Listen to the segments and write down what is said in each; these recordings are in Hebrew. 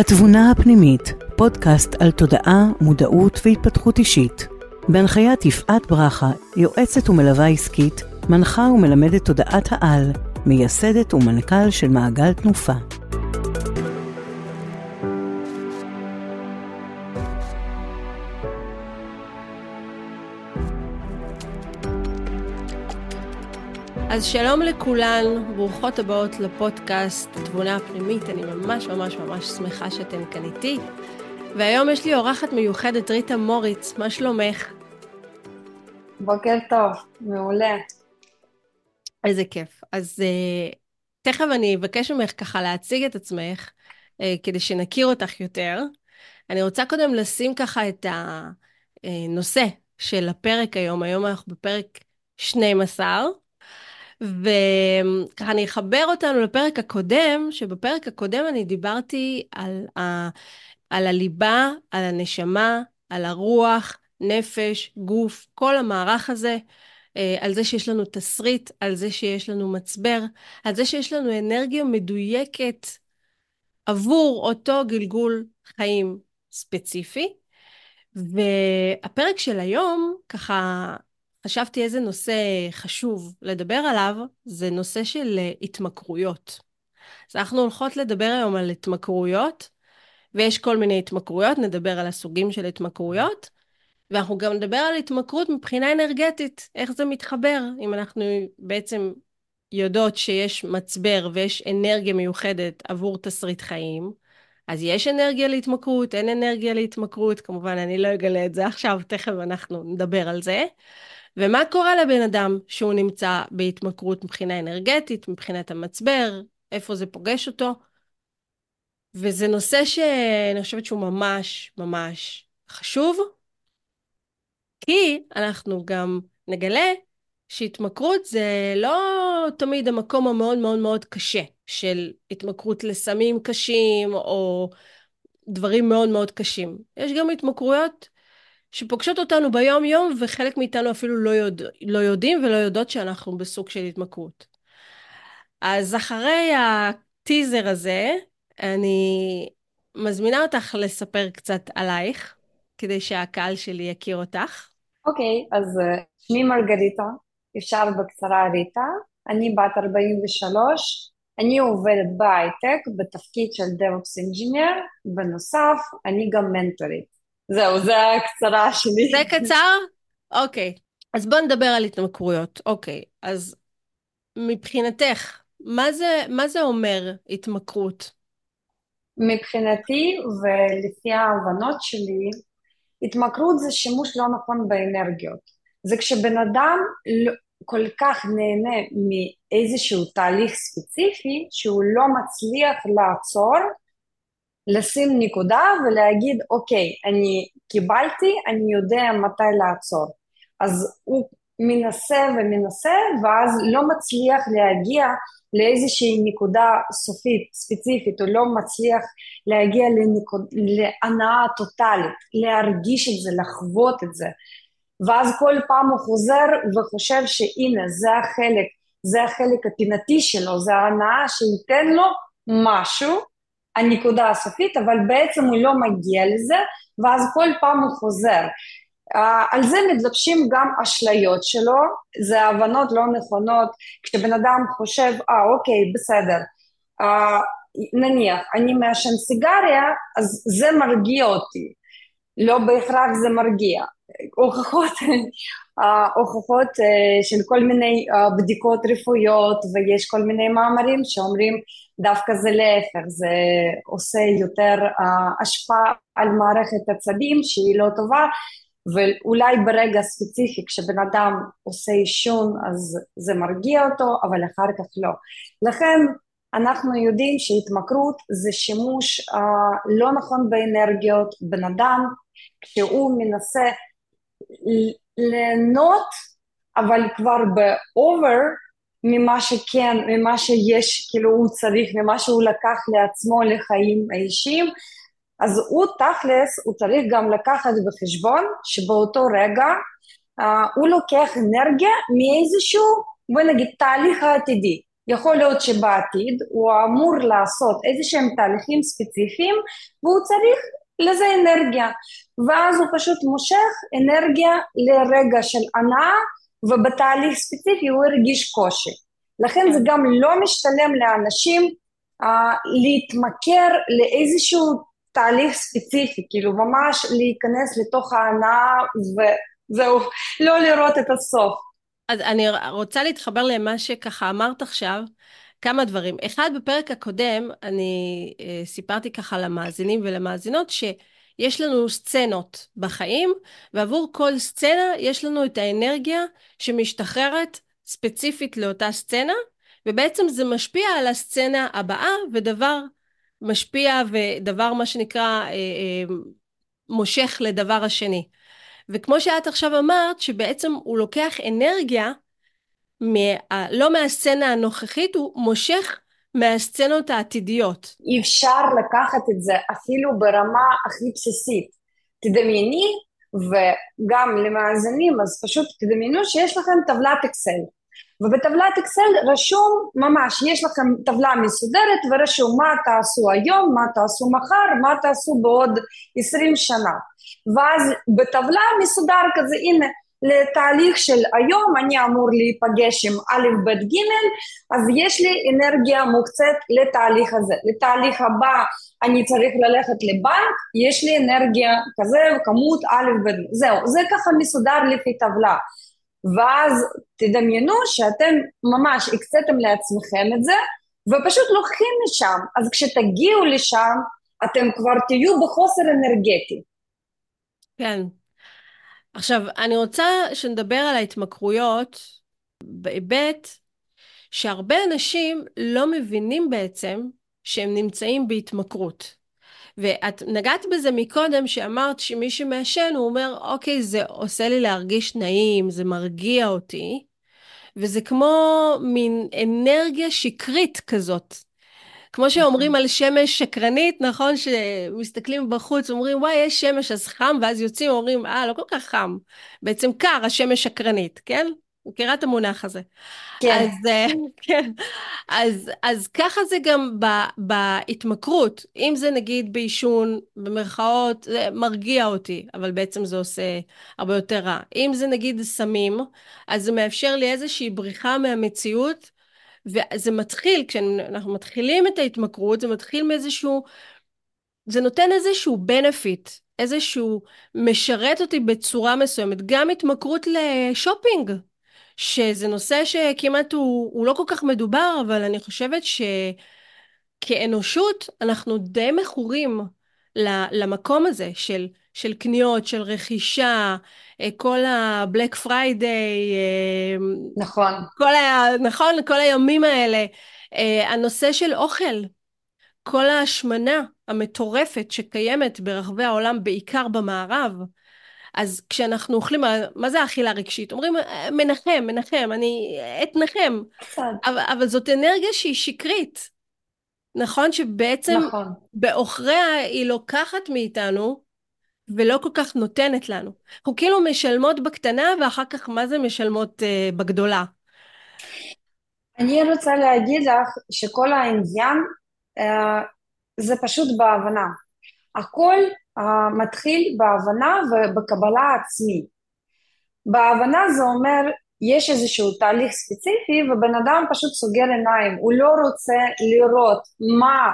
התבונה הפנימית, פודקאסט על תודעה, מודעות והתפתחות אישית. בהנחיית יפעת ברכה, יועצת ומלווה עסקית, מנחה ומלמדת תודעת העל, מייסדת ומנכ"ל של מעגל תנופה. אז שלום לכולן, ברוכות הבאות לפודקאסט תבונה הפנימית, אני ממש ממש ממש שמחה שאתן כאן איתי. והיום יש לי אורחת מיוחדת, ריטה מוריץ, מה שלומך? בוקר טוב, מעולה. איזה כיף. אז uh, תכף אני אבקש ממך ככה להציג את עצמך, uh, כדי שנכיר אותך יותר. אני רוצה קודם לשים ככה את הנושא של הפרק היום, היום אנחנו בפרק 12, וככה אני אחבר אותנו לפרק הקודם, שבפרק הקודם אני דיברתי על, ה, על הליבה, על הנשמה, על הרוח, נפש, גוף, כל המערך הזה, אה, על זה שיש לנו תסריט, על זה שיש לנו מצבר, על זה שיש לנו אנרגיה מדויקת עבור אותו גלגול חיים ספציפי. והפרק של היום, ככה חשבתי איזה נושא חשוב לדבר עליו, זה נושא של אה, התמכרויות. אז אנחנו הולכות לדבר היום על התמכרויות, ויש כל מיני התמכרויות, נדבר על הסוגים של התמכרויות, ואנחנו גם נדבר על התמכרות מבחינה אנרגטית, איך זה מתחבר, אם אנחנו בעצם יודעות שיש מצבר ויש אנרגיה מיוחדת עבור תסריט חיים, אז יש אנרגיה להתמכרות, אין אנרגיה להתמכרות, כמובן אני לא אגלה את זה עכשיו, תכף אנחנו נדבר על זה. ומה קורה לבן אדם שהוא נמצא בהתמכרות מבחינה אנרגטית, מבחינת המצבר, איפה זה פוגש אותו. וזה נושא שאני חושבת שהוא ממש ממש חשוב, כי אנחנו גם נגלה שהתמכרות זה לא תמיד המקום המאוד מאוד מאוד קשה של התמכרות לסמים קשים או דברים מאוד מאוד קשים. יש גם התמכרויות שפוגשות אותנו ביום-יום, וחלק מאיתנו אפילו לא, יודע, לא יודעים ולא יודעות שאנחנו בסוג של התמכרות. אז אחרי הטיזר הזה, אני מזמינה אותך לספר קצת עלייך, כדי שהקהל שלי יכיר אותך. אוקיי, okay, אז אה, שמי מרגריטה, אפשר בקצרה ריטה, אני בת 43, אני עובדת בהייטק בתפקיד של DevOps Engineer, בנוסף אני גם מנטורית. זהו, זה הקצרה שלי. זה קצר? אוקיי. אז בואו נדבר על התמכרויות. אוקיי, אז מבחינתך, מה זה, מה זה אומר התמכרות? מבחינתי ולפי ההבנות שלי, התמכרות זה שימוש לא נכון באנרגיות. זה כשבן אדם לא, כל כך נהנה מאיזשהו תהליך ספציפי שהוא לא מצליח לעצור לשים נקודה ולהגיד, אוקיי, אני קיבלתי, אני יודע מתי לעצור. אז הוא מנסה ומנסה, ואז לא מצליח להגיע לאיזושהי נקודה סופית, ספציפית, הוא לא מצליח להגיע לנקוד, להנאה טוטאלית, להרגיש את זה, לחוות את זה. ואז כל פעם הוא חוזר וחושב שהנה, זה החלק, זה החלק הפינתי שלו, זה ההנאה שייתן לו משהו, הנקודה הסופית, אבל בעצם הוא לא מגיע לזה, ואז כל פעם הוא חוזר. Uh, על זה מתלבשים גם אשליות שלו, זה הבנות לא נכונות, כשבן אדם חושב, אה ah, אוקיי, בסדר, uh, נניח אני מעשן סיגריה, אז זה מרגיע אותי, לא בהכרח זה מרגיע. הוכחות, הוכחות של כל מיני בדיקות רפואיות ויש כל מיני מאמרים שאומרים דווקא זה להפך, זה עושה יותר השפעה על מערכת עצבים שהיא לא טובה ואולי ברגע ספציפי כשבן אדם עושה עישון אז זה מרגיע אותו אבל אחר כך לא. לכן אנחנו יודעים שהתמכרות זה שימוש uh, לא נכון באנרגיות, בן אדם כשהוא מנסה ליהנות, אבל כבר באובר ממה שכן, ממה שיש, כאילו הוא צריך, ממה שהוא לקח לעצמו לחיים האישיים, אז הוא תכלס, הוא צריך גם לקחת בחשבון שבאותו רגע uh, הוא לוקח אנרגיה מאיזשהו, בוא נגיד, תהליך העתידי. יכול להיות שבעתיד הוא אמור לעשות איזה שהם תהליכים ספציפיים והוא צריך לזה אנרגיה ואז הוא פשוט מושך אנרגיה לרגע של הנאה ובתהליך ספציפי הוא הרגיש קושי לכן זה גם לא משתלם לאנשים uh, להתמכר לאיזשהו תהליך ספציפי, כאילו ממש להיכנס לתוך ההנאה וזהו, לא לראות את הסוף. אז אני רוצה להתחבר למה שככה אמרת עכשיו, כמה דברים. אחד, בפרק הקודם, אני אה, סיפרתי ככה למאזינים ולמאזינות, שיש לנו סצנות בחיים, ועבור כל סצנה יש לנו את האנרגיה שמשתחררת ספציפית לאותה סצנה, ובעצם זה משפיע על הסצנה הבאה, ודבר משפיע ודבר, מה שנקרא, אה, אה, מושך לדבר השני. וכמו שאת עכשיו אמרת, שבעצם הוא לוקח אנרגיה, מה, לא מהסצנה הנוכחית, הוא מושך מהסצנות העתידיות. אפשר לקחת את זה אפילו ברמה הכי בסיסית. תדמייני, וגם למאזינים, אז פשוט תדמיינו שיש לכם טבלת אקסל. ובטבלת אקסל רשום ממש, יש לכם טבלה מסודרת ורשום מה תעשו היום, מה תעשו מחר, מה תעשו בעוד עשרים שנה. ואז בטבלה מסודר כזה, הנה, לתהליך של היום אני אמור להיפגש עם א', ב', ג', אז יש לי אנרגיה מוקצת לתהליך הזה. לתהליך הבא אני צריך ללכת לבנק, יש לי אנרגיה כזה, כמות א', ב', זהו, זה ככה מסודר לפי טבלה. ואז תדמיינו שאתם ממש הקציתם לעצמכם את זה, ופשוט לוקחים משם. אז כשתגיעו לשם, אתם כבר תהיו בחוסר אנרגטי. כן. עכשיו, אני רוצה שנדבר על ההתמכרויות בהיבט שהרבה אנשים לא מבינים בעצם שהם נמצאים בהתמכרות. ואת נגעת בזה מקודם, שאמרת שמי שמעשן, הוא אומר, אוקיי, זה עושה לי להרגיש נעים, זה מרגיע אותי, וזה כמו מין אנרגיה שקרית כזאת. כמו שאומרים על שמש שקרנית, נכון? שמסתכלים בחוץ, אומרים, וואי, יש שמש, אז חם, ואז יוצאים, אומרים, אה, לא כל כך חם. בעצם קר, השמש שקרנית, כן? מכירה את המונח הזה. כן. אז, אה, כן. אז, אז ככה זה גם ב, בהתמכרות. אם זה נגיד בעישון, במרכאות, זה מרגיע אותי, אבל בעצם זה עושה הרבה יותר רע. אם זה נגיד סמים, אז זה מאפשר לי איזושהי בריחה מהמציאות, וזה מתחיל, כשאנחנו מתחילים את ההתמכרות, זה מתחיל מאיזשהו, זה נותן איזשהו benefit, איזשהו משרת אותי בצורה מסוימת. גם התמכרות לשופינג. שזה נושא שכמעט הוא, הוא לא כל כך מדובר, אבל אני חושבת שכאנושות אנחנו די מכורים למקום הזה של, של קניות, של רכישה, כל ה-Black Friday. אה, נכון. כל ה, נכון, כל הימים האלה. אה, הנושא של אוכל, כל ההשמנה המטורפת שקיימת ברחבי העולם, בעיקר במערב. אז כשאנחנו אוכלים, מה זה אכילה רגשית? אומרים, מנחם, מנחם, אני אתנחם. אבל, אבל זאת אנרגיה שהיא שקרית. נכון? שבעצם נכון. בעוכריה היא לוקחת מאיתנו ולא כל כך נותנת לנו. אנחנו כאילו משלמות בקטנה ואחר כך מה זה משלמות uh, בגדולה? אני רוצה להגיד לך שכל העניין uh, זה פשוט בהבנה. הכל מתחיל בהבנה ובקבלה עצמית. בהבנה זה אומר יש איזשהו תהליך ספציפי ובן אדם פשוט סוגר עיניים, הוא לא רוצה לראות מה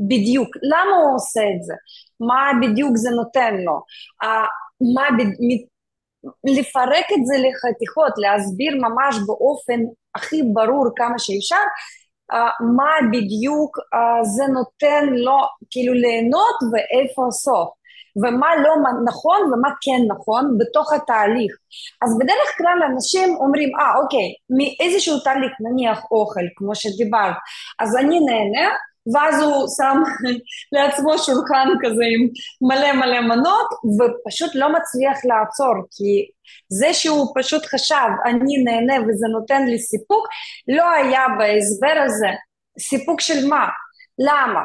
בדיוק, למה הוא עושה את זה, מה בדיוק זה נותן לו, מה, לפרק את זה לחתיכות, להסביר ממש באופן הכי ברור כמה שאפשר, מה בדיוק זה נותן לו כאילו ליהנות ואיפה הסוף. ומה לא נכון ומה כן נכון בתוך התהליך. אז בדרך כלל אנשים אומרים, אה ah, אוקיי, מאיזשהו תהליך, נניח אוכל, כמו שדיברת, אז אני נהנה, ואז הוא שם לעצמו שולחן כזה עם מלא מלא מנות, ופשוט לא מצליח לעצור, כי זה שהוא פשוט חשב, אני נהנה וזה נותן לי סיפוק, לא היה בהסבר הזה סיפוק של מה? למה?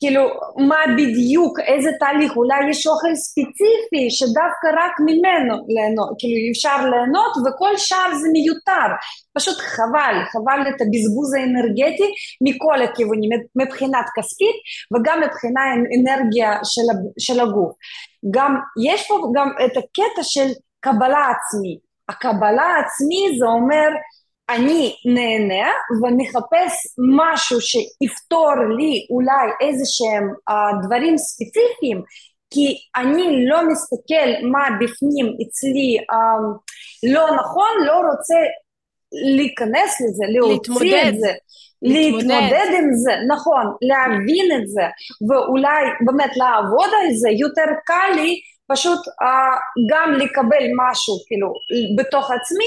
כאילו, מה בדיוק, איזה תהליך, אולי יש אוכל ספציפי שדווקא רק ממנו ליהנות, כאילו אפשר ליהנות וכל שאר זה מיותר, פשוט חבל, חבל את הבזבוז האנרגטי מכל הכיוונים, מבחינת כספית וגם מבחינת אנרגיה של, של הגוף. גם, יש פה גם את הקטע של קבלה עצמית. הקבלה העצמי זה אומר אני נהנה ומחפש משהו שיפתור לי אולי איזה שהם uh, דברים ספציפיים כי אני לא מסתכל מה בפנים אצלי uh, לא נכון, לא רוצה להיכנס לזה, להוציא. את זה, להתמודד. להתמודד עם זה, נכון, להבין את זה, ואולי באמת לעבוד על זה יותר קל לי פשוט uh, גם לקבל משהו כאילו בתוך עצמי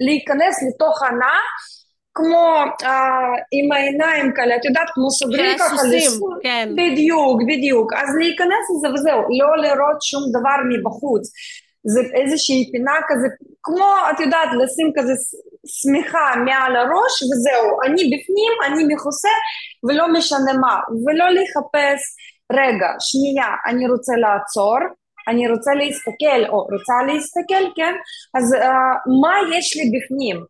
ולהיכנס לתוך הנאה כמו uh, עם העיניים כאלה, את יודעת, כמו סוגרים ככה סוסים, כן. בדיוק, בדיוק. אז להיכנס לזה וזהו, לא לראות שום דבר מבחוץ. זה איזושהי פינה כזה, כמו, את יודעת, לשים כזה שמיכה מעל הראש וזהו, אני בפנים, אני מכוסה ולא משנה מה, ולא לחפש, רגע, שנייה, אני רוצה לעצור, אני רוצה להסתכל, או רוצה להסתכל, כן? אז uh, מה יש לי בפנים?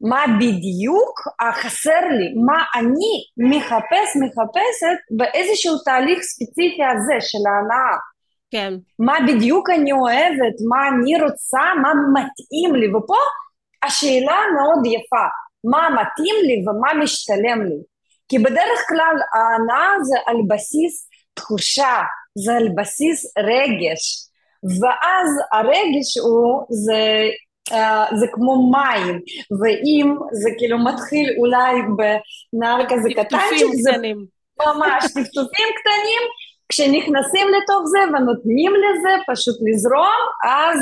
מה בדיוק חסר לי? מה אני מחפש, מחפשת באיזשהו תהליך ספציפי הזה של ההנאה? כן. מה בדיוק אני אוהבת, מה אני רוצה, מה מתאים לי, ופה השאלה מאוד יפה, מה מתאים לי ומה משתלם לי. כי בדרך כלל ההנאה זה על בסיס תחושה, זה על בסיס רגש, ואז הרגש הוא, זה, uh, זה כמו מים, ואם זה כאילו מתחיל אולי בנהר כזה קטנצ'יק, זה ממש טפטופים קטנים, כשנכנסים לתוך זה ונותנים לזה פשוט לזרום, אז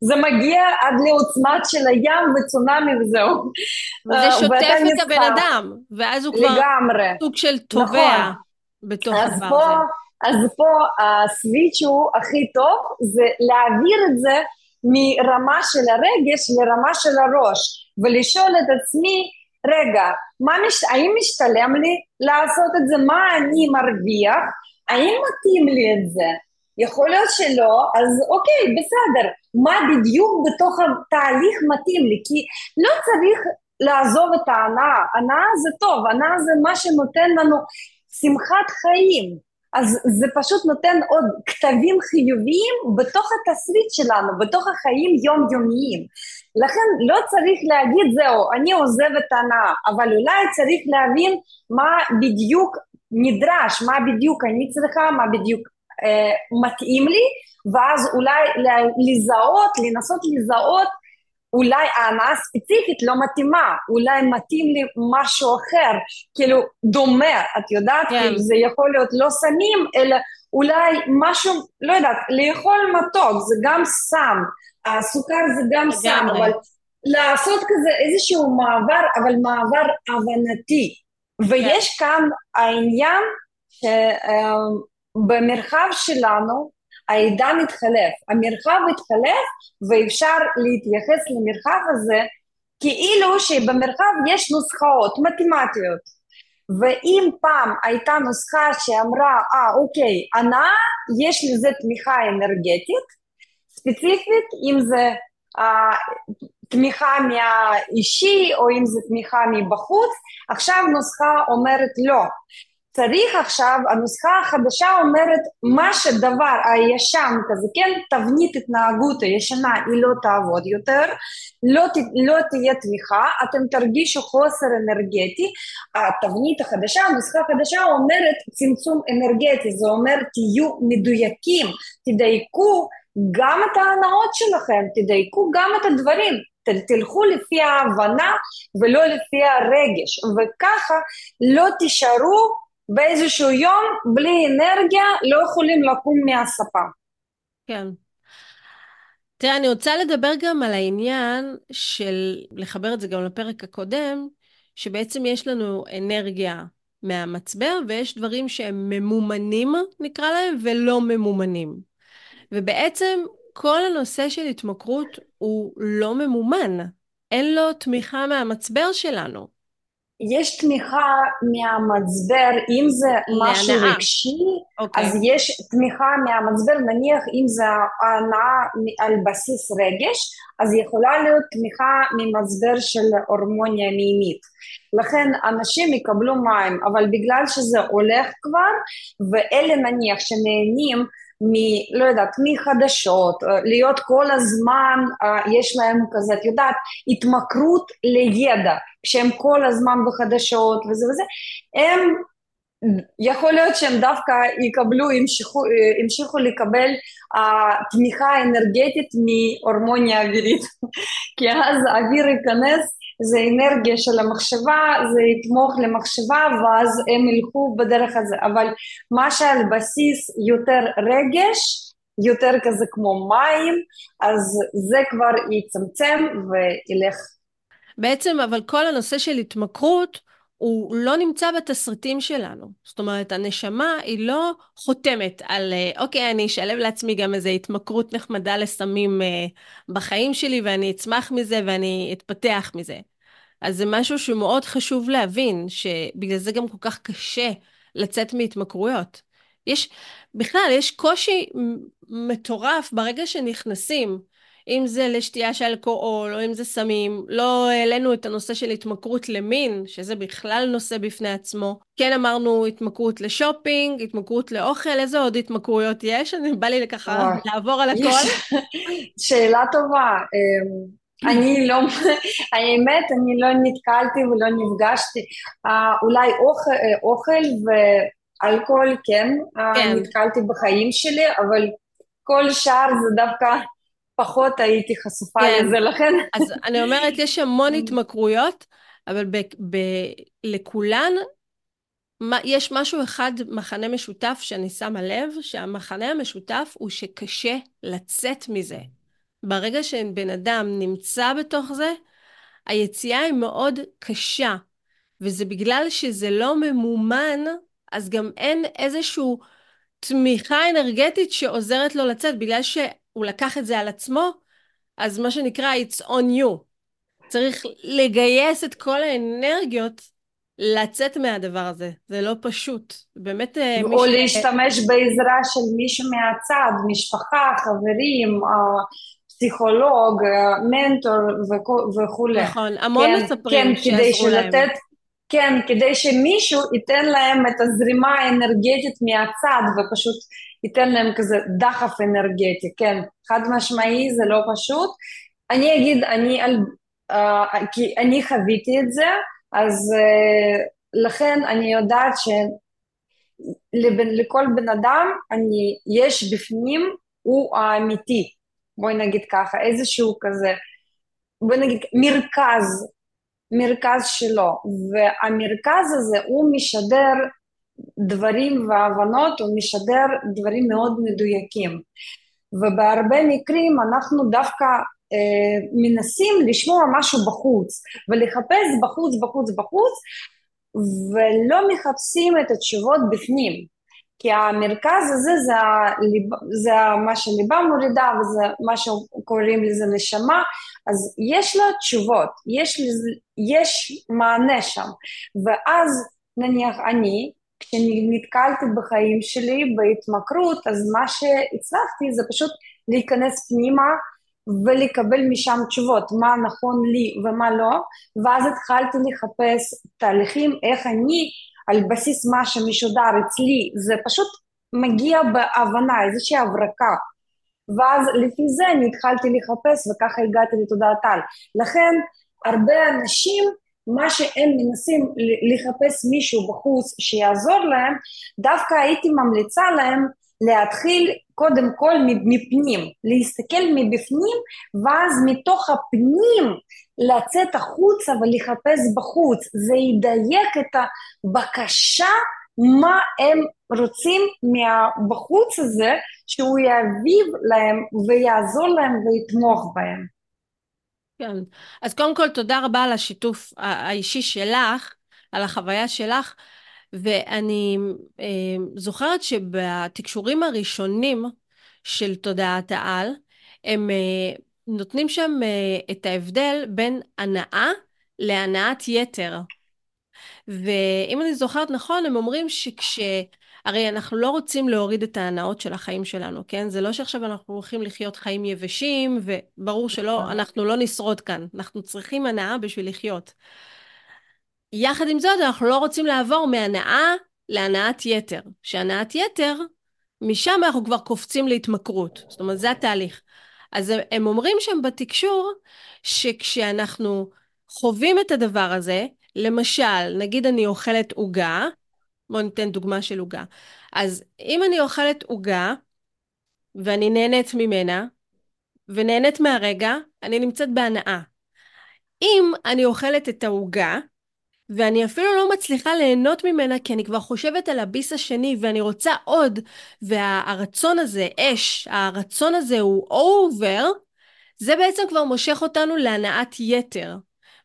זה מגיע עד לעוצמת של הים וצונאמי וזהו. וזה שוטף את הבן אדם, ואז הוא כבר לגמרי. סוג של טובע נכון. בתוך הדבר פה, הזה. אז פה הסוויץ' הוא הכי טוב, זה להעביר את זה מרמה של הרגש לרמה של הראש, ולשאול את עצמי, רגע, מש... האם משתלם לי לעשות את זה? מה אני מרוויח? האם מתאים לי את זה? יכול להיות שלא, אז אוקיי, בסדר. מה בדיוק בתוך התהליך מתאים לי? כי לא צריך לעזוב את ההנאה. הנאה זה טוב, הנאה זה מה שנותן לנו שמחת חיים. אז זה פשוט נותן עוד כתבים חיוביים בתוך התסריט שלנו, בתוך החיים יומיומיים. לכן לא צריך להגיד זהו, אני עוזב את ההנאה, אבל אולי צריך להבין מה בדיוק נדרש, מה בדיוק אני צריכה, מה בדיוק אה, מתאים לי, ואז אולי לזהות, לנסות לזהות אולי ההנאה ספציפית לא מתאימה, אולי מתאים לי משהו אחר, כאילו דומה, את יודעת? כן. כאילו זה יכול להיות לא סמים, אלא אולי משהו, לא יודעת, לאכול מתוק זה גם סם, הסוכר זה גם סם. אבל לעשות כזה איזשהו מעבר, אבל מעבר הבנתי. ויש כאן העניין שבמרחב שלנו העידן התחלף, המרחב התחלף ואפשר להתייחס למרחב הזה כאילו שבמרחב יש נוסחאות מתמטיות ואם פעם הייתה נוסחה שאמרה, אה אוקיי, הנאה יש לזה תמיכה אנרגטית ספציפית, אם זה אה, תמיכה מהאישי או אם זה תמיכה מבחוץ, עכשיו נוסחה אומרת לא. צריך עכשיו, הנוסחה החדשה אומרת מה שדבר הישן כזה, כן, תבנית התנהגות הישנה היא לא תעבוד יותר, לא, ת, לא תהיה תמיכה, אתם תרגישו חוסר אנרגטי, התבנית החדשה, הנוסחה החדשה אומרת צמצום אנרגטי, זה אומר תהיו מדויקים, תדייקו גם את ההנאות שלכם, תדייקו גם את הדברים, תלכו לפי ההבנה ולא לפי הרגש, וככה לא תישארו באיזשהו יום בלי אנרגיה, לא יכולים לקום מהספה. כן. תראה, אני רוצה לדבר גם על העניין של, לחבר את זה גם לפרק הקודם, שבעצם יש לנו אנרגיה מהמצבר, ויש דברים שהם ממומנים, נקרא להם, ולא ממומנים. ובעצם כל הנושא של התמכרות הוא לא ממומן. אין לו תמיכה מהמצבר שלנו. יש תמיכה מהמצבר, אם זה משהו להנאה. רגשי, אוקיי. אז יש תמיכה מהמצבר, נניח אם זה הנאה על בסיס רגש, אז יכולה להיות תמיכה ממצבר של הורמוניה מימית. לכן אנשים יקבלו מים, אבל בגלל שזה הולך כבר, ואלה נניח שנהנים מ... לא יודעת, מחדשות, להיות כל הזמן, יש להם כזה, את יודעת, התמכרות לידע, כשהם כל הזמן בחדשות וזה וזה, הם, יכול להיות שהם דווקא יקבלו, ימשיכו, ימשיכו לקבל תמיכה אנרגטית מהורמוניה אווירית, כי אז האוויר ייכנס זה אנרגיה של המחשבה, זה יתמוך למחשבה ואז הם ילכו בדרך הזה, אבל מה שעל בסיס יותר רגש, יותר כזה כמו מים, אז זה כבר יצמצם וילך. בעצם, אבל כל הנושא של התמכרות, הוא לא נמצא בתסריטים שלנו. זאת אומרת, הנשמה היא לא חותמת על, אה, אוקיי, אני אשלב לעצמי גם איזו התמכרות נחמדה לסמים אה, בחיים שלי, ואני אצמח מזה ואני אתפתח מזה. אז זה משהו שמאוד חשוב להבין, שבגלל זה גם כל כך קשה לצאת מהתמכרויות. יש, בכלל, יש קושי מטורף ברגע שנכנסים. אם זה לשתייה של אלכוהול, או אם זה סמים, לא העלינו את הנושא של התמכרות למין, שזה בכלל נושא בפני עצמו. כן אמרנו התמכרות לשופינג, התמכרות לאוכל, איזה עוד התמכרויות יש? אני בא לי ככה לעבור על הכל. שאלה טובה. אמ, אני לא, האמת, אני לא נתקלתי ולא נפגשתי. אולי אוכל, אוכל ואלכוהול, כן, כן, נתקלתי בחיים שלי, אבל כל שאר זה דווקא פחות הייתי חשופה כן. לזה, לכן... אז אני אומרת, יש המון התמכרויות, אבל ב- ב- לכולן מה, יש משהו אחד, מחנה משותף, שאני שמה לב, שהמחנה המשותף הוא שקשה לצאת מזה. ברגע שבן אדם נמצא בתוך זה, היציאה היא מאוד קשה, וזה בגלל שזה לא ממומן, אז גם אין איזושהי תמיכה אנרגטית שעוזרת לו לצאת, בגלל ש... הוא לקח את זה על עצמו, אז מה שנקרא it's on you. צריך לגייס את כל האנרגיות לצאת מהדבר הזה. זה לא פשוט. באמת... אה, או מישהו... להשתמש בעזרה של מישהו מהצד, משפחה, חברים, אה, פסיכולוג, אה, מנטור וכולי. נכון, המון כן, מספרים כן, שיעזרו להם. כן, כדי שמישהו ייתן להם את הזרימה האנרגטית מהצד ופשוט ייתן להם כזה דחף אנרגטי, כן, חד משמעי זה לא פשוט. אני אגיד, אני, על, uh, כי אני חוויתי את זה, אז uh, לכן אני יודעת שלכל בן אדם אני, יש בפנים, הוא האמיתי, בואי נגיד ככה, איזשהו כזה, בואי נגיד מרכז, מרכז שלו, והמרכז הזה הוא משדר דברים והבנות, הוא משדר דברים מאוד מדויקים. ובהרבה מקרים אנחנו דווקא אה, מנסים לשמוע משהו בחוץ, ולחפש בחוץ, בחוץ, בחוץ, ולא מחפשים את התשובות בפנים. כי המרכז הזה זה, הליב, זה מה שליבה מורידה וזה מה שקוראים לזה נשמה, אז יש לו תשובות, יש, יש מענה שם. ואז נניח אני, כשנתקלתי בחיים שלי בהתמכרות, אז מה שהצלחתי זה פשוט להיכנס פנימה ולקבל משם תשובות, מה נכון לי ומה לא, ואז התחלתי לחפש תהליכים איך אני, על בסיס מה שמשודר אצלי, זה פשוט מגיע בהבנה, איזושהי הברקה. ואז לפי זה אני התחלתי לחפש וככה הגעתי לתודעת על. לכן הרבה אנשים מה שהם מנסים לחפש מישהו בחוץ שיעזור להם, דווקא הייתי ממליצה להם להתחיל קודם כל מפנים, להסתכל מבפנים ואז מתוך הפנים לצאת החוצה ולחפש בחוץ, זה ידייק את הבקשה מה הם רוצים מהבחוץ הזה שהוא יביב להם ויעזור להם ויתמוך בהם. כן. אז קודם כל, תודה רבה על השיתוף האישי שלך, על החוויה שלך, ואני אה, זוכרת שבתקשורים הראשונים של תודעת העל, הם אה, נותנים שם אה, את ההבדל בין הנאה להנאת יתר. ואם אני זוכרת נכון, הם אומרים שכש... הרי אנחנו לא רוצים להוריד את ההנאות של החיים שלנו, כן? זה לא שעכשיו אנחנו הולכים לחיות חיים יבשים, וברור שלא, נכון. אנחנו לא נשרוד כאן. אנחנו צריכים הנאה בשביל לחיות. יחד עם זאת, אנחנו לא רוצים לעבור מהנאה להנאת יתר. שהנאת יתר, משם אנחנו כבר קופצים להתמכרות. זאת אומרת, זה התהליך. אז הם אומרים שם בתקשור, שכשאנחנו חווים את הדבר הזה, למשל, נגיד אני אוכלת עוגה, בואו ניתן דוגמה של עוגה. אז אם אני אוכלת עוגה, ואני נהנית ממנה, ונהנית מהרגע, אני נמצאת בהנאה. אם אני אוכלת את העוגה, ואני אפילו לא מצליחה ליהנות ממנה כי אני כבר חושבת על הביס השני ואני רוצה עוד, והרצון הזה, אש, הרצון הזה הוא over, זה בעצם כבר מושך אותנו להנאת יתר.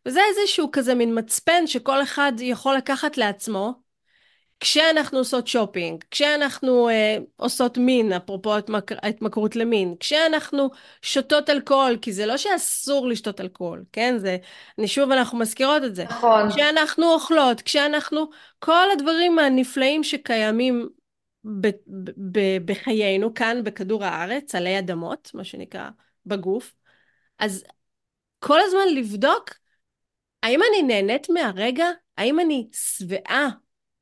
וזה איזשהו כזה מין מצפן שכל אחד יכול לקחת לעצמו, כשאנחנו עושות שופינג, כשאנחנו אה, עושות מין, אפרופו התמכרות למין, כשאנחנו שותות אלכוהול, כי זה לא שאסור לשתות אלכוהול, כן? זה, אני שוב, אנחנו מזכירות את זה. נכון. כשאנחנו אוכלות, כשאנחנו, כל הדברים הנפלאים שקיימים ב, ב, ב, בחיינו, כאן בכדור הארץ, עלי אדמות, מה שנקרא, בגוף, אז כל הזמן לבדוק האם אני נהנית מהרגע? האם אני שבעה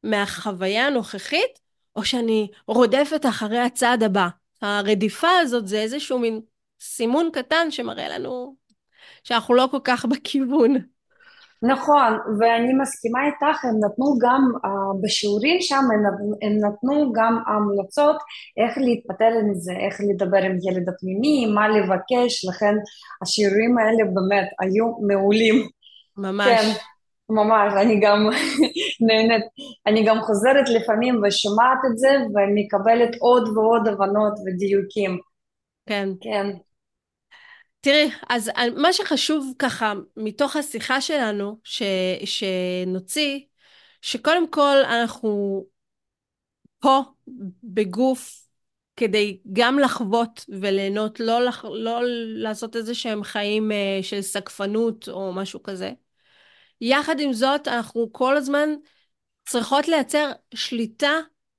מהחוויה הנוכחית, או שאני רודפת אחרי הצעד הבא. הרדיפה הזאת זה איזשהו מין סימון קטן שמראה לנו שאנחנו לא כל כך בכיוון. נכון, ואני מסכימה איתך, הם נתנו גם uh, בשיעורים שם, הם, הם נתנו גם המלצות איך להתפטר עם זה, איך לדבר עם ילד הפנימי, מה לבקש, לכן השיעורים האלה באמת היו מעולים. ממש. כן. ממש, אני גם נהנית, אני גם חוזרת לפעמים ושומעת את זה ומקבלת עוד ועוד הבנות ודיוקים. כן. כן. תראי, אז מה שחשוב ככה מתוך השיחה שלנו, ש, שנוציא, שקודם כל אנחנו פה בגוף כדי גם לחוות וליהנות, לא, לח, לא לעשות איזה שהם חיים uh, של סגפנות או משהו כזה. יחד עם זאת, אנחנו כל הזמן צריכות לייצר שליטה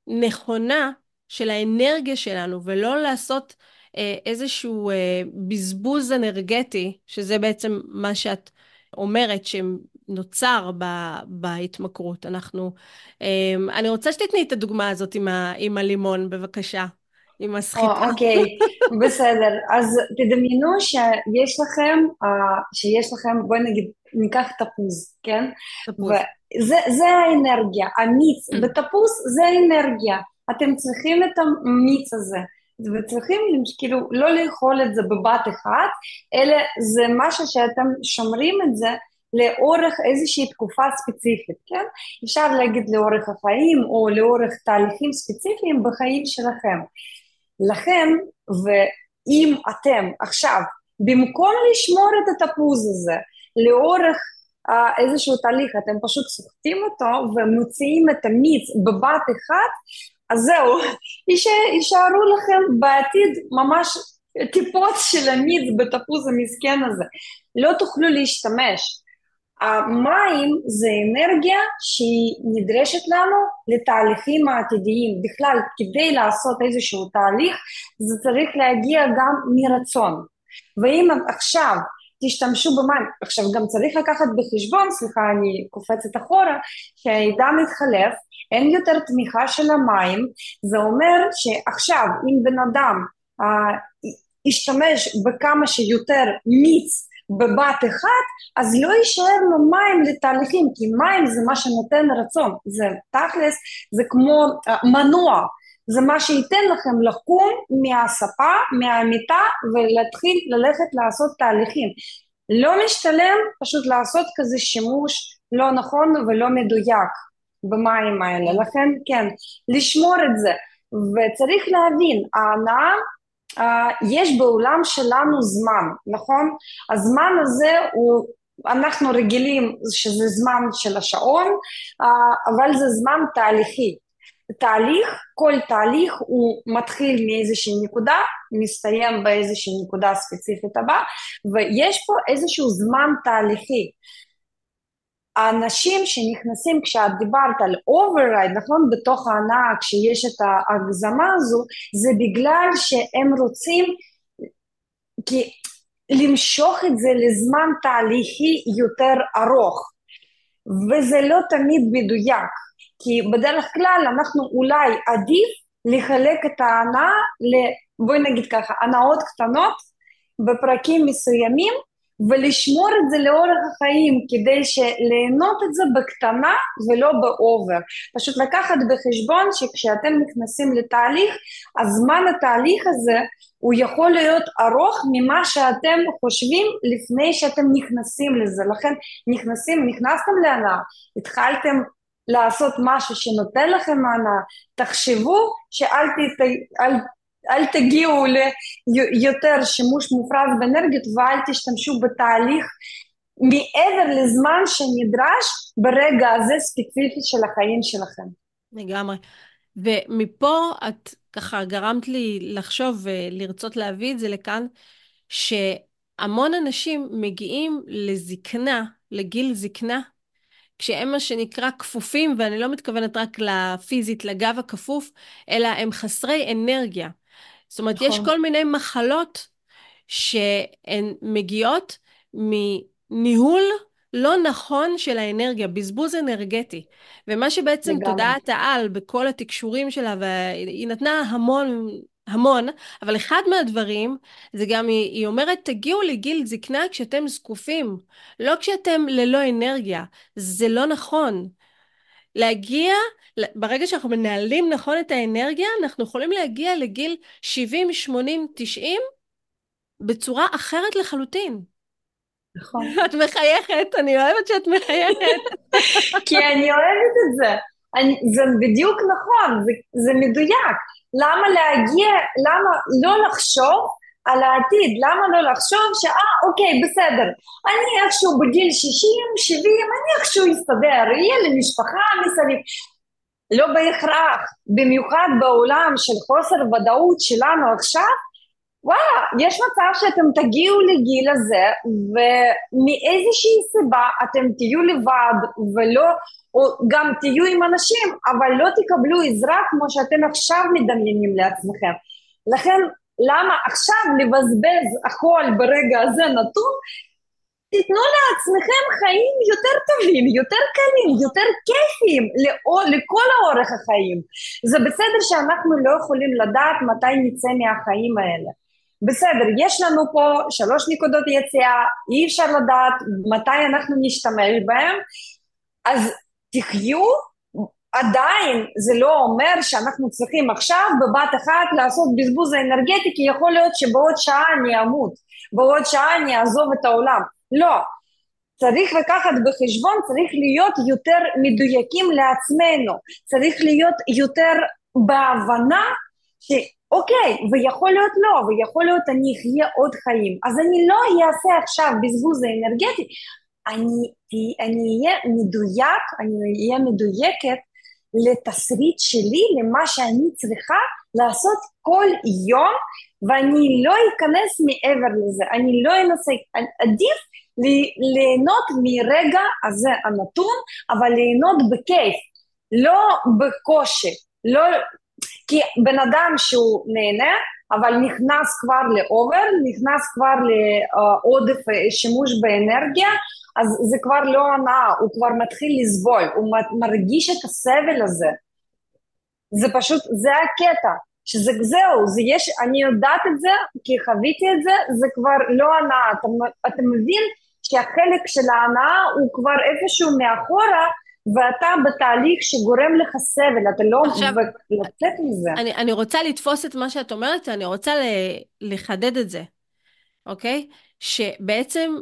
נכונה של האנרגיה שלנו, ולא לעשות אה, איזשהו אה, בזבוז אנרגטי, שזה בעצם מה שאת אומרת שנוצר ב, בהתמכרות. אנחנו, אה, אני רוצה שתתני את הדוגמה הזאת עם, ה, עם הלימון, בבקשה. עם הסחיטה. אוקיי, בסדר. אז תדמיינו שיש לכם, uh, שיש לכם, בואי נגיד, ניקח תפוז, כן? תפוז. וזה האנרגיה, המיץ mm. בתפוז זה האנרגיה. אתם צריכים את המיץ הזה. וצריכים כאילו לא לאכול את זה בבת אחת, אלא זה משהו שאתם שומרים את זה לאורך איזושהי תקופה ספציפית, כן? אפשר להגיד לאורך החיים או לאורך תהליכים ספציפיים בחיים שלכם. לכן, ואם אתם עכשיו, במקום לשמור את התפוז הזה לאורך uh, איזשהו תהליך, אתם פשוט סוחטים אותו ומוציאים את המיץ בבת אחת, אז זהו, יישארו לכם בעתיד ממש טיפות של המיץ בתפוז המסכן הזה. לא תוכלו להשתמש. המים זה אנרגיה שהיא נדרשת לנו לתהליכים העתידיים. בכלל, כדי לעשות איזשהו תהליך, זה צריך להגיע גם מרצון. ואם עכשיו תשתמשו במים, עכשיו גם צריך לקחת בחשבון, סליחה אני קופצת אחורה, שהעידן מתחלף, אין יותר תמיכה של המים, זה אומר שעכשיו אם בן אדם אה, ישתמש בכמה שיותר מיץ בבת אחת, אז לא יישאר לו מים לתהליכים, כי מים זה מה שנותן רצון, זה תכלס, זה כמו uh, מנוע, זה מה שייתן לכם לקום מהספה, מהמיטה ולהתחיל ללכת לעשות תהליכים. לא משתלם פשוט לעשות כזה שימוש לא נכון ולא מדויק במים האלה, לכן כן, לשמור את זה. וצריך להבין, ההנאה יש בעולם שלנו זמן, נכון? הזמן הזה הוא, אנחנו רגילים שזה זמן של השעון, uh, אבל זה זמן תהליכי. תהליך, כל תהליך הוא מתחיל מאיזושהי נקודה, מסתיים באיזושהי נקודה ספציפית הבאה, ויש פה איזשהו זמן תהליכי. האנשים שנכנסים, כשאת דיברת על override, נכון? בתוך ההנאה, כשיש את ההגזמה הזו, זה בגלל שהם רוצים כי למשוך את זה לזמן תהליכי יותר ארוך, וזה לא תמיד מדויק, כי בדרך כלל אנחנו אולי עדיף לחלק את ההנאה, בואי נגיד ככה, הנאות קטנות בפרקים מסוימים ולשמור את זה לאורך החיים כדי שליהנות את זה בקטנה ולא באובר. פשוט לקחת בחשבון שכשאתם נכנסים לתהליך, הזמן התהליך הזה הוא יכול להיות ארוך ממה שאתם חושבים לפני שאתם נכנסים לזה. לכן נכנסים, נכנסתם להנאה, התחלתם לעשות משהו שנותן לכם הנאה, תחשבו שאל ת, אל, אל תגיעו ליותר שימוש מופרז באנרגיות ואל תשתמשו בתהליך מעבר לזמן שנדרש ברגע הזה ספציפי של החיים שלכם. לגמרי. ומפה את ככה גרמת לי לחשוב ולרצות להביא את זה לכאן, שהמון אנשים מגיעים לזקנה, לגיל זקנה, כשהם מה שנקרא כפופים, ואני לא מתכוונת רק לפיזית, לגב הכפוף, אלא הם חסרי אנרגיה. זאת אומרת, נכון. יש כל מיני מחלות שהן מגיעות מניהול לא נכון של האנרגיה, בזבוז אנרגטי. ומה שבעצם לגמרי. תודעת העל בכל התקשורים שלה, והיא נתנה המון, המון, אבל אחד מהדברים זה גם, היא, היא אומרת, תגיעו לגיל זקנה כשאתם זקופים, לא כשאתם ללא אנרגיה. זה לא נכון. להגיע, ברגע שאנחנו מנהלים נכון את האנרגיה, אנחנו יכולים להגיע לגיל 70, 80, 90 בצורה אחרת לחלוטין. נכון. את מחייכת, אני אוהבת שאת מחייכת. כי אני אוהבת את זה. אני, זה בדיוק נכון, זה, זה מדויק. למה להגיע, למה לא לחשוב על העתיד, למה לא לחשוב שאה אוקיי בסדר, אני איכשהו בגיל 60, 70, אני איכשהו אסתדר, יהיה לי משפחה מסביב. לא בהכרח, במיוחד בעולם של חוסר ודאות שלנו עכשיו, וואלה, יש מצב שאתם תגיעו לגיל הזה ומאיזושהי סיבה אתם תהיו לבד ולא, או גם תהיו עם אנשים, אבל לא תקבלו עזרה כמו שאתם עכשיו מדמיינים לעצמכם. לכן למה עכשיו לבזבז הכל ברגע הזה נתון? תיתנו לעצמכם חיים יותר טובים, יותר קלים, יותר כיפיים לכל אורך החיים. זה בסדר שאנחנו לא יכולים לדעת מתי נצא מהחיים האלה. בסדר, יש לנו פה שלוש נקודות יציאה, אי אפשר לדעת מתי אנחנו נשתמש בהם, אז תחיו עדיין זה לא אומר שאנחנו צריכים עכשיו בבת אחת לעשות בזבוז האנרגטי כי יכול להיות שבעוד שעה אני אמות, בעוד שעה אני אעזוב את העולם. לא. צריך לקחת בחשבון, צריך להיות יותר מדויקים לעצמנו, צריך להיות יותר בהבנה שאוקיי, ויכול להיות לא, ויכול להיות אני אחיה עוד חיים, אז אני לא אעשה עכשיו בזבוז האנרגטי, אני, אני אהיה מדויק, אני אהיה מדויקת לתסריט שלי, למה שאני צריכה לעשות כל יום, ואני לא אכנס מעבר לזה, אני לא אנסה, עדיף ליהנות מרגע הזה הנתון, אבל ליהנות בכיף, לא בקושי, לא, כי בן אדם שהוא נהנה, אבל נכנס כבר לאובר, נכנס כבר לעודף שימוש באנרגיה, אז זה כבר לא הנאה, הוא כבר מתחיל לסבול, הוא מרגיש את הסבל הזה. זה פשוט, זה הקטע, שזה זהו, זה יש, אני יודעת את זה, כי חוויתי את זה, זה כבר לא הנאה. אתה, אתה מבין שהחלק של ההנאה הוא כבר איפשהו מאחורה, ואתה בתהליך שגורם לך סבל, אתה לא עכשיו, לצאת מזה. אני, אני רוצה לתפוס את מה שאת אומרת, אני רוצה לחדד את זה, אוקיי? שבעצם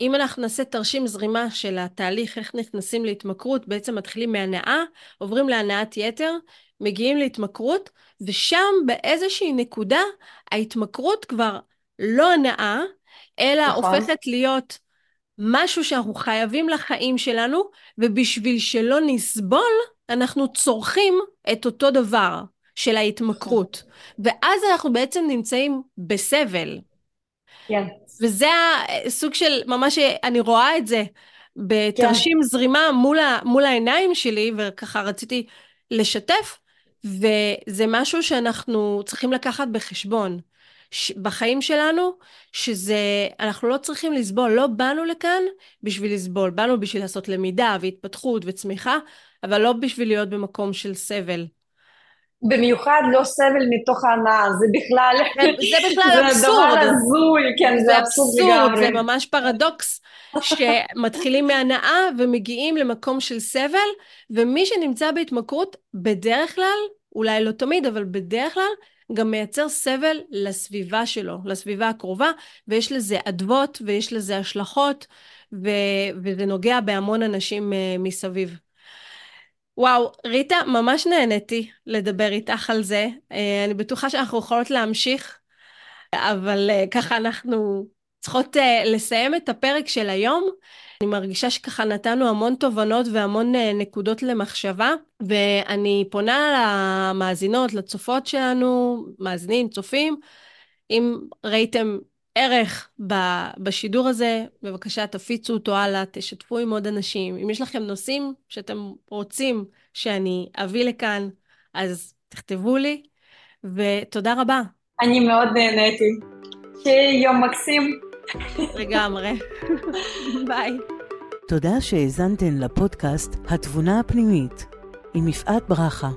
אם אנחנו נעשה תרשים זרימה של התהליך, איך נכנסים להתמכרות, בעצם מתחילים מהנאה, עוברים להנאת יתר, מגיעים להתמכרות, ושם באיזושהי נקודה ההתמכרות כבר לא הנאה, אלא נכון. הופכת להיות משהו שאנחנו חייבים לחיים שלנו, ובשביל שלא נסבול, אנחנו צורכים את אותו דבר של ההתמכרות. ואז אנחנו בעצם נמצאים בסבל. כן. וזה הסוג של, ממש, אני רואה את זה בתרשים כן. זרימה מול, ה, מול העיניים שלי, וככה רציתי לשתף, וזה משהו שאנחנו צריכים לקחת בחשבון. בחיים שלנו, שזה, אנחנו לא צריכים לסבול, לא באנו לכאן בשביל לסבול, באנו בשביל לעשות למידה והתפתחות וצמיחה, אבל לא בשביל להיות במקום של סבל. במיוחד לא סבל מתוך הנאה, זה בכלל... זה בכלל אבסורד. זה דבר הזוי, כן, זה, זה אבסורד לגמרי. זה ממש פרדוקס, שמתחילים מהנאה ומגיעים למקום של סבל, ומי שנמצא בהתמכרות, בדרך כלל, אולי לא תמיד, אבל בדרך כלל, גם מייצר סבל לסביבה שלו, לסביבה הקרובה, ויש לזה אדוות ויש לזה השלכות, ו- וזה נוגע בהמון אנשים uh, מסביב. וואו, ריטה, ממש נהניתי לדבר איתך על זה. Uh, אני בטוחה שאנחנו יכולות להמשיך, אבל uh, ככה אנחנו צריכות uh, לסיים את הפרק של היום. אני מרגישה שככה נתנו המון תובנות והמון אה, נקודות למחשבה, ואני פונה למאזינות, לצופות שלנו, מאזינים, צופים, אם ראיתם ערך בשידור הזה, בבקשה תפיצו אותו הלאה, תשתפו עם עוד אנשים. אם יש לכם נושאים שאתם רוצים שאני אביא לכאן, אז תכתבו לי, ותודה רבה. אני מאוד נהניתי. שיהיה יום מקסים. לגמרי. ביי. תודה שהאזנתן לפודקאסט התבונה הפנימית עם יפעת ברכה.